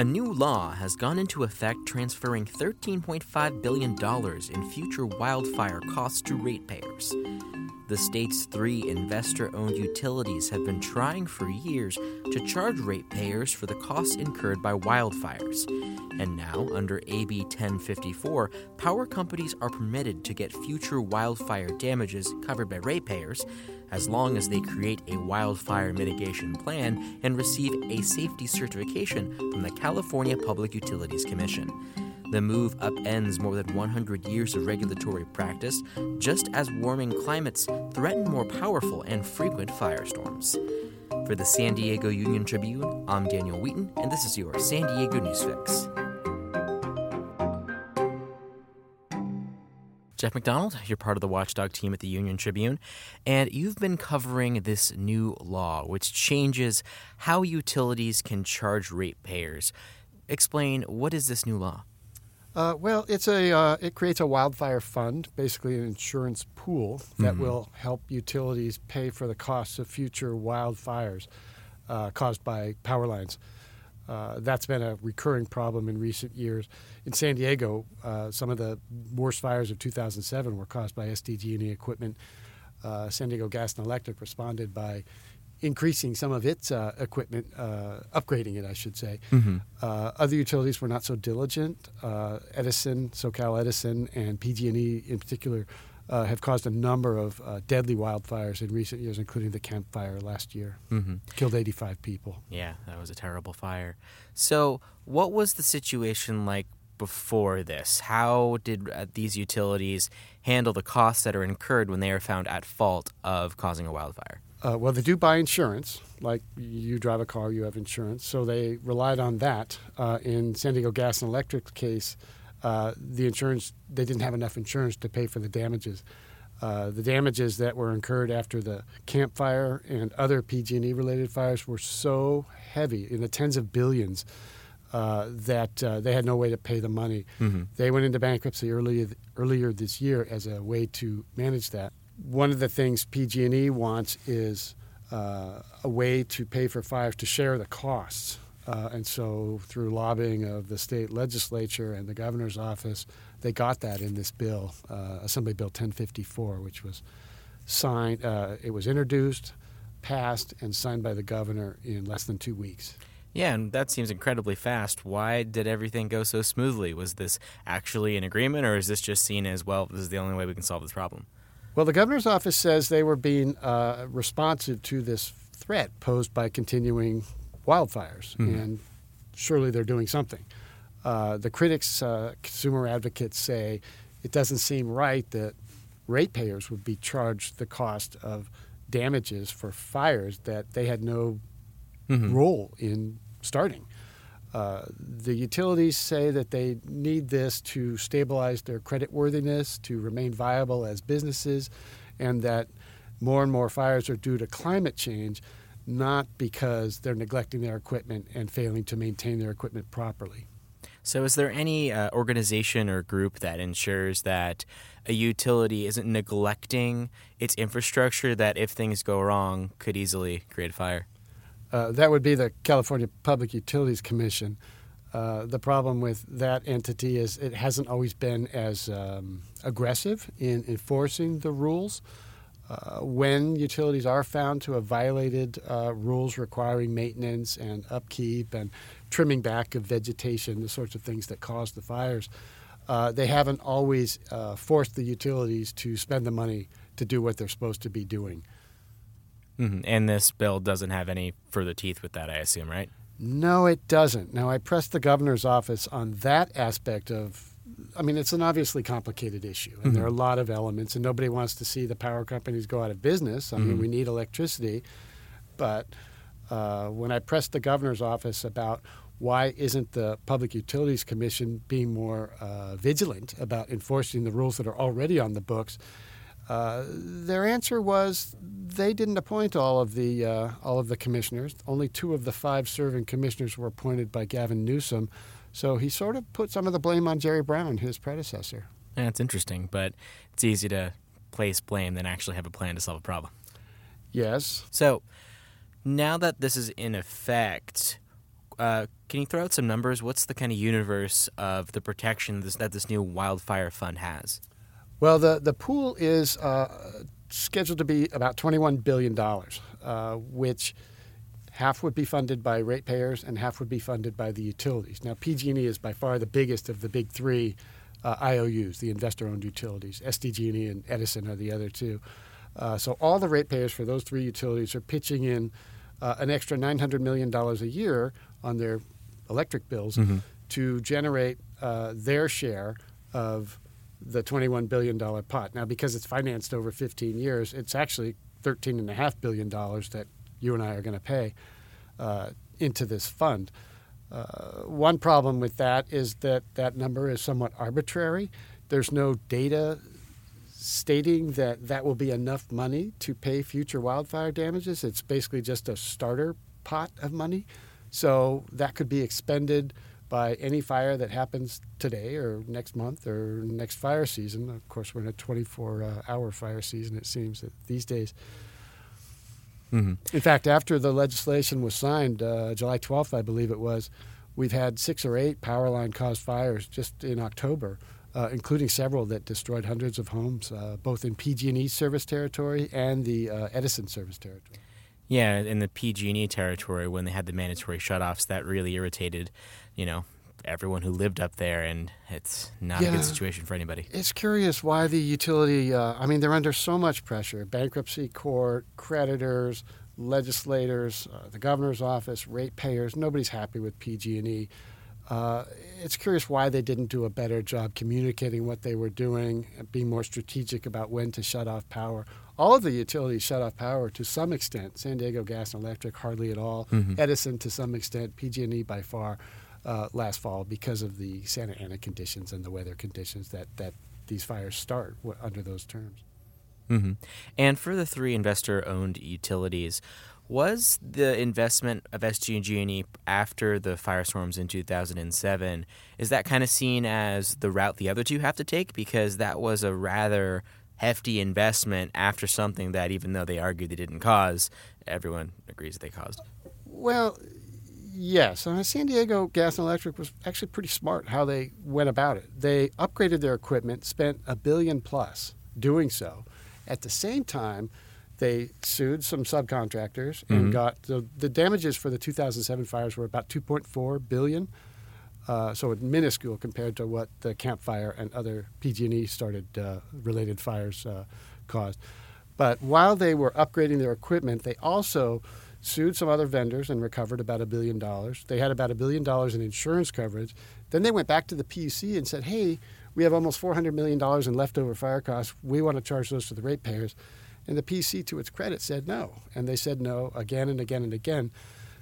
A new law has gone into effect transferring $13.5 billion in future wildfire costs to ratepayers. The state's three investor owned utilities have been trying for years to charge ratepayers for the costs incurred by wildfires. And now, under AB 1054, power companies are permitted to get future wildfire damages covered by ratepayers as long as they create a wildfire mitigation plan and receive a safety certification from the California Public Utilities Commission. The move upends more than 100 years of regulatory practice, just as warming climates threaten more powerful and frequent firestorms. For the San Diego Union Tribune, I'm Daniel Wheaton, and this is your San Diego News Fix. Jeff McDonald, you're part of the watchdog team at the Union Tribune, and you've been covering this new law, which changes how utilities can charge ratepayers. Explain what is this new law? Uh, well, it's a uh, it creates a wildfire fund, basically an insurance pool that mm-hmm. will help utilities pay for the costs of future wildfires uh, caused by power lines. Uh, that's been a recurring problem in recent years. In San Diego, uh, some of the worst fires of 2007 were caused by SDG&E equipment. Uh, San Diego Gas and Electric responded by increasing some of its uh, equipment, uh, upgrading it, I should say. Mm-hmm. Uh, other utilities were not so diligent. Uh, Edison, SoCal Edison, and PG&E in particular uh, have caused a number of uh, deadly wildfires in recent years, including the Camp Fire last year. Mm-hmm. Killed 85 people. Yeah, that was a terrible fire. So, what was the situation like before this? How did these utilities handle the costs that are incurred when they are found at fault of causing a wildfire? Uh, well, they do buy insurance. Like you drive a car, you have insurance. So they relied on that. Uh, in San Diego Gas and Electric's case, uh, the insurance they didn't have enough insurance to pay for the damages. Uh, the damages that were incurred after the Camp Fire and other PG&E related fires were so heavy in the tens of billions uh, that uh, they had no way to pay the money. Mm-hmm. They went into bankruptcy earlier earlier this year as a way to manage that one of the things PG&E wants is uh, a way to pay for fires to share the costs. Uh, and so, through lobbying of the state legislature and the governor's office, they got that in this bill, uh, Assembly Bill 1054, which was signed. Uh, it was introduced, passed, and signed by the governor in less than two weeks. Yeah, and that seems incredibly fast. Why did everything go so smoothly? Was this actually an agreement, or is this just seen as well? This is the only way we can solve this problem. Well, the governor's office says they were being uh, responsive to this threat posed by continuing wildfires, mm-hmm. and surely they're doing something. Uh, the critics, uh, consumer advocates say it doesn't seem right that ratepayers would be charged the cost of damages for fires that they had no mm-hmm. role in starting. Uh, the utilities say that they need this to stabilize their credit worthiness, to remain viable as businesses, and that more and more fires are due to climate change, not because they're neglecting their equipment and failing to maintain their equipment properly. So, is there any uh, organization or group that ensures that a utility isn't neglecting its infrastructure that, if things go wrong, could easily create a fire? Uh, that would be the California Public Utilities Commission. Uh, the problem with that entity is it hasn't always been as um, aggressive in enforcing the rules. Uh, when utilities are found to have violated uh, rules requiring maintenance and upkeep and trimming back of vegetation, the sorts of things that cause the fires, uh, they haven't always uh, forced the utilities to spend the money to do what they're supposed to be doing. Mm-hmm. And this bill doesn't have any further teeth with that, I assume, right? No, it doesn't. Now, I pressed the governor's office on that aspect of. I mean, it's an obviously complicated issue, and mm-hmm. there are a lot of elements, and nobody wants to see the power companies go out of business. I mm-hmm. mean, we need electricity. But uh, when I pressed the governor's office about why isn't the Public Utilities Commission being more uh, vigilant about enforcing the rules that are already on the books, uh, their answer was they didn't appoint all of the uh, all of the commissioners. Only two of the five serving commissioners were appointed by Gavin Newsom. So he sort of put some of the blame on Jerry Brown, his predecessor. That's interesting, but it's easy to place blame than actually have a plan to solve a problem. Yes. So now that this is in effect, uh, can you throw out some numbers? What's the kind of universe of the protection this, that this new wildfire fund has? Well, the, the pool is uh, scheduled to be about $21 billion, uh, which half would be funded by ratepayers and half would be funded by the utilities. Now, PG&E is by far the biggest of the big three uh, IOUs, the investor-owned utilities. SDG&E and Edison are the other two. Uh, so all the ratepayers for those three utilities are pitching in uh, an extra $900 million a year on their electric bills mm-hmm. to generate uh, their share of the $21 billion pot. Now, because it's financed over 15 years, it's actually $13.5 billion that you and I are going to pay uh, into this fund. Uh, one problem with that is that that number is somewhat arbitrary. There's no data stating that that will be enough money to pay future wildfire damages. It's basically just a starter pot of money. So that could be expended by any fire that happens today or next month or next fire season. Of course, we're in a 24 uh, hour fire season, it seems, that these days. Mm-hmm. In fact, after the legislation was signed, uh, July 12th, I believe it was, we've had six or eight power line caused fires just in October uh, including several that destroyed hundreds of homes, uh, both in PG&E service territory and the uh, Edison service territory. Yeah, in the PG&E territory, when they had the mandatory shutoffs, that really irritated, you know, everyone who lived up there, and it's not yeah. a good situation for anybody. It's curious why the utility. Uh, I mean, they're under so much pressure: bankruptcy court, creditors, legislators, uh, the governor's office, ratepayers. Nobody's happy with PG&E. Uh, it's curious why they didn't do a better job communicating what they were doing, being more strategic about when to shut off power. All of the utilities shut off power to some extent. San Diego Gas and Electric hardly at all. Mm-hmm. Edison to some extent. PG&E by far uh, last fall because of the Santa Ana conditions and the weather conditions that that these fires start under those terms. Mm-hmm. And for the three investor-owned utilities, was the investment of SDG&E after the firestorms in 2007 is that kind of seen as the route the other two have to take because that was a rather hefty investment after something that even though they argued they didn't cause everyone agrees they caused well yes uh, san diego gas and electric was actually pretty smart how they went about it they upgraded their equipment spent a billion plus doing so at the same time they sued some subcontractors and mm-hmm. got the, the damages for the 2007 fires were about 2.4 billion. Uh, so it's minuscule compared to what the Camp Fire and other PG&E started uh, related fires uh, caused. But while they were upgrading their equipment, they also sued some other vendors and recovered about a billion dollars. They had about a billion dollars in insurance coverage. Then they went back to the PUC and said, "Hey, we have almost 400 million dollars in leftover fire costs. We want to charge those to the ratepayers." And the PC, to its credit, said no. And they said no again and again and again.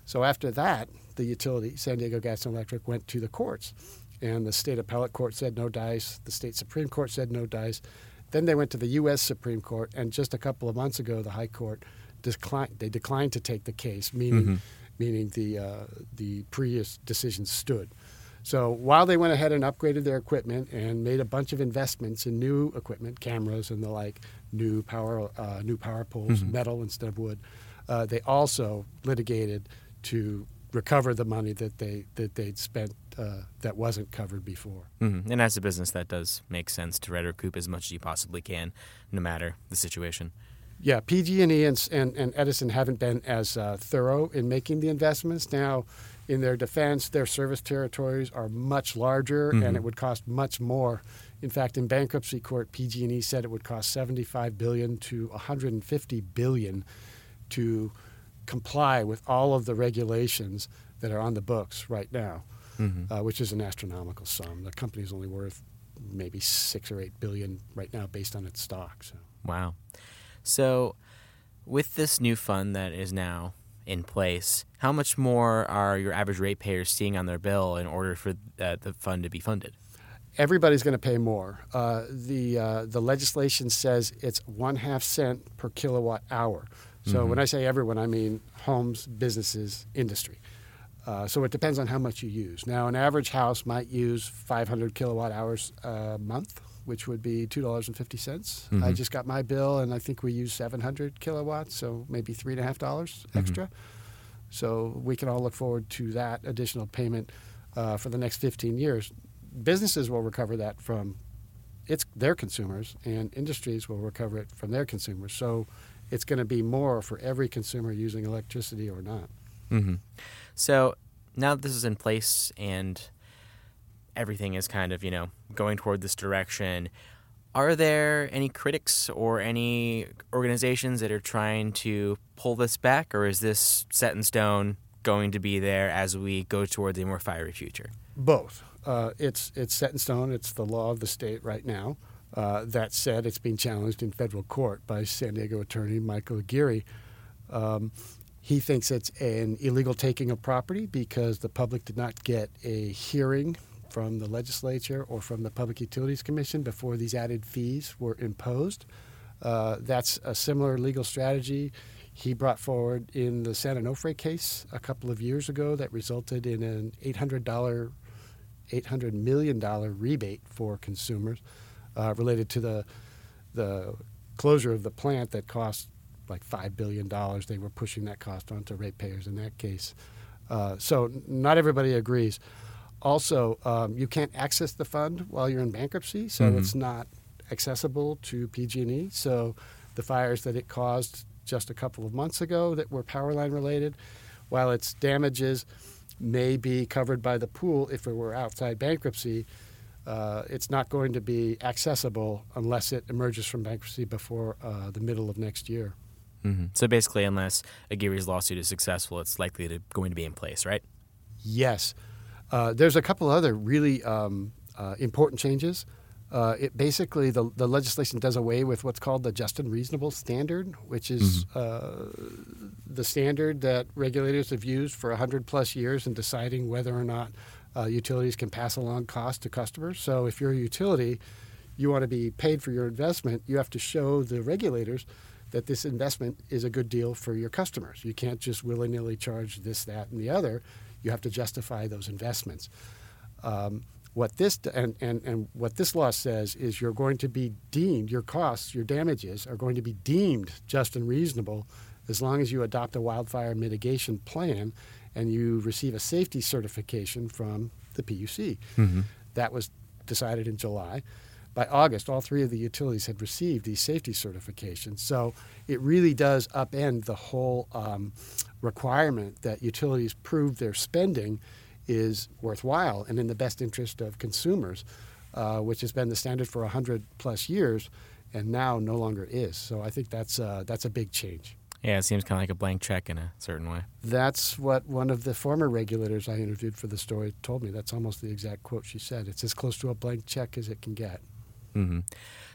So after that, the utility, San Diego Gas and Electric, went to the courts. And the state appellate court said no dice. The state Supreme Court said no dice. Then they went to the U.S. Supreme Court. And just a couple of months ago, the High Court they declined to take the case, meaning, mm-hmm. meaning the, uh, the previous decision stood. So while they went ahead and upgraded their equipment and made a bunch of investments in new equipment, cameras and the like, new power uh, new power poles, mm-hmm. metal instead of wood, uh, they also litigated to recover the money that they that they'd spent uh, that wasn't covered before. Mm-hmm. And as a business, that does make sense to try to recoup as much as you possibly can, no matter the situation. Yeah, PG&E and, and, and Edison haven't been as uh, thorough in making the investments. Now, in their defense, their service territories are much larger, mm-hmm. and it would cost much more. In fact, in bankruptcy court, PG&E said it would cost 75 billion to 150 billion to comply with all of the regulations that are on the books right now, mm-hmm. uh, which is an astronomical sum. The company is only worth maybe six or eight billion right now, based on its stock. So. Wow. So, with this new fund that is now in place, how much more are your average ratepayers seeing on their bill in order for uh, the fund to be funded? Everybody's going to pay more. Uh, the uh, the legislation says it's one half cent per kilowatt hour. So mm-hmm. when I say everyone, I mean homes, businesses, industry. Uh, so it depends on how much you use. Now, an average house might use 500 kilowatt hours a month, which would be two dollars and fifty cents. Mm-hmm. I just got my bill, and I think we use 700 kilowatts, so maybe three and a half dollars mm-hmm. extra. So we can all look forward to that additional payment uh, for the next 15 years. Businesses will recover that from its their consumers, and industries will recover it from their consumers. So it's going to be more for every consumer using electricity or not. Mm-hmm. So now that this is in place and everything is kind of you know going toward this direction, are there any critics or any organizations that are trying to pull this back, or is this set in stone? Going to be there as we go toward the more fiery future. Both. Uh, it's it's set in stone. It's the law of the state right now. Uh, that said, it's being challenged in federal court by San Diego attorney Michael Aguirre. Um, he thinks it's an illegal taking of property because the public did not get a hearing from the legislature or from the Public Utilities Commission before these added fees were imposed. Uh, that's a similar legal strategy he brought forward in the San Onofre case a couple of years ago that resulted in an $800, $800 million rebate for consumers uh, related to the, the closure of the plant that cost like $5 billion. They were pushing that cost onto ratepayers in that case. Uh, so not everybody agrees. Also, um, you can't access the fund while you're in bankruptcy, so Mhm. it's not accessible to PG&E. So the fires that it caused just a couple of months ago that were power line related, while its damages may be covered by the pool if it were outside bankruptcy, uh, it's not going to be accessible unless it emerges from bankruptcy before uh, the middle of next year. Mm-hmm. So basically, unless Aguirre's lawsuit is successful, it's likely to going to be in place, right? Yes. Uh, there's a couple other really um, uh, important changes. Uh, it basically the, the legislation does away with what's called the just and reasonable standard, which is uh, the standard that regulators have used for 100 plus years in deciding whether or not uh, utilities can pass along costs to customers. So if you're a utility, you want to be paid for your investment, you have to show the regulators that this investment is a good deal for your customers. You can't just willy nilly charge this, that, and the other. You have to justify those investments. Um, what this and, and, and what this law says is you're going to be deemed your costs, your damages are going to be deemed just and reasonable as long as you adopt a wildfire mitigation plan and you receive a safety certification from the PUC. Mm-hmm. That was decided in July. By August, all three of the utilities had received these safety certifications. So it really does upend the whole um, requirement that utilities prove their spending is worthwhile and in the best interest of consumers, uh, which has been the standard for 100 plus years and now no longer is. So I think that's, uh, that's a big change. Yeah, it seems kind of like a blank check in a certain way. That's what one of the former regulators I interviewed for the story told me. That's almost the exact quote she said. It's as close to a blank check as it can get. Mm-hmm.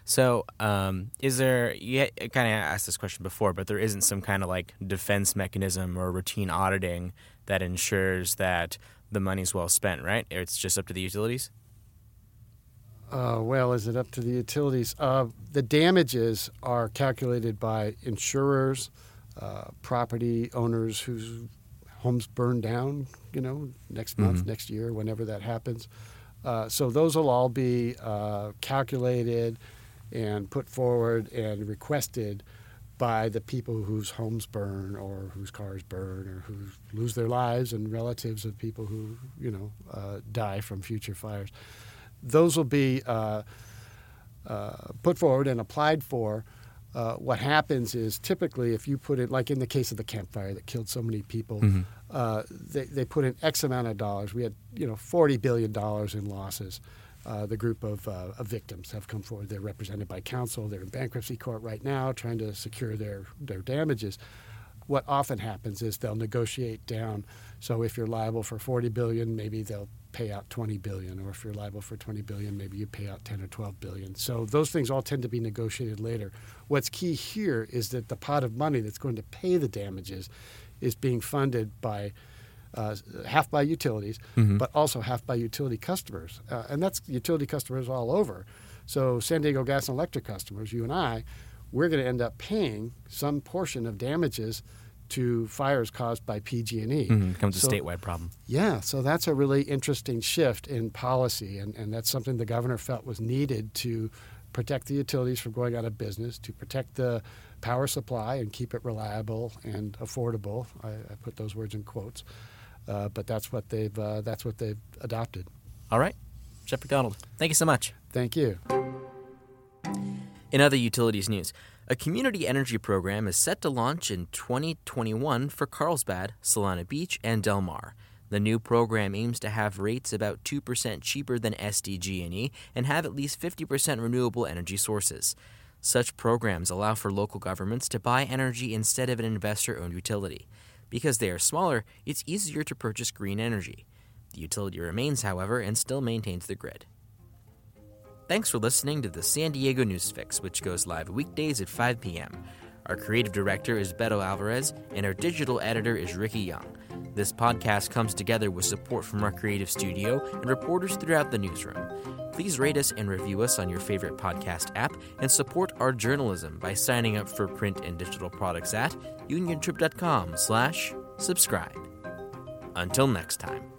So, um, is there? You kind of asked this question before, but there isn't some kind of like defense mechanism or routine auditing that ensures that the money's well spent, right? It's just up to the utilities. Uh, well, is it up to the utilities? Uh, the damages are calculated by insurers, uh, property owners whose homes burn down, you know, next month, Mhm. next year, whenever that happens. Uh, so those will all be uh, calculated and put forward and requested by the people whose homes burn or whose cars burn or who lose their lives and relatives of people who, you know, uh, die from future fires. Those will be uh, uh, put forward and applied for. Uh, what happens is typically if you put it, like in the case of the Camp Fire that killed so many people, Mhm. uh, they, they put in X amount of dollars. We had, you know, $40 billion in losses. Uh, the group of, uh, of victims have come forward. They're represented by counsel. They're in bankruptcy court right now trying to secure their, their damages. What often happens is they'll negotiate down. So if you're liable for 40 billion, maybe they'll pay out 20 billion, or if you're liable for 20 billion, maybe you pay out 10 or 12 billion. So those things all tend to be negotiated later. What's key here is that the pot of money that's going to pay the damages is being funded by uh, half by utilities, Mhm. but also half by utility customers, uh, and that's utility customers all over. So San Diego Gas and Electric customers, you and I, we're going to end up paying some portion of damages to fires caused by PG&E. Mhm. Becomes a statewide problem. yeah, so that's a really interesting shift in policy, and, and that's something the governor felt was needed to protect the utilities from going out of business, to protect the power supply and keep it reliable and affordable. I, I put those words in quotes, uh, but that's what they've uh, that's what they've adopted. All right, Jeff McDonald, thank you so much. Thank you. In other utilities news, a community energy program is set to launch in 2021 for Carlsbad, Solana Beach, and Del Mar. The new program aims to have rates about 2% cheaper than SDG&E and have at least 50% renewable energy sources. Such programs allow for local governments to buy energy instead of an investor-owned utility. Because they are smaller, it's easier to purchase green energy. The utility remains, however, and still maintains the grid. Thanks for listening to the San Diego News Fix, which goes live weekdays at 5 p.m. Our creative director is Beto Alvarez, and our digital editor is Ricky Young. This podcast comes together with support from our creative studio and reporters throughout the newsroom. Please rate us and review us on your favorite podcast app and support our journalism by signing up for print and digital products at uniontrib.com slash subscribe. Until next time.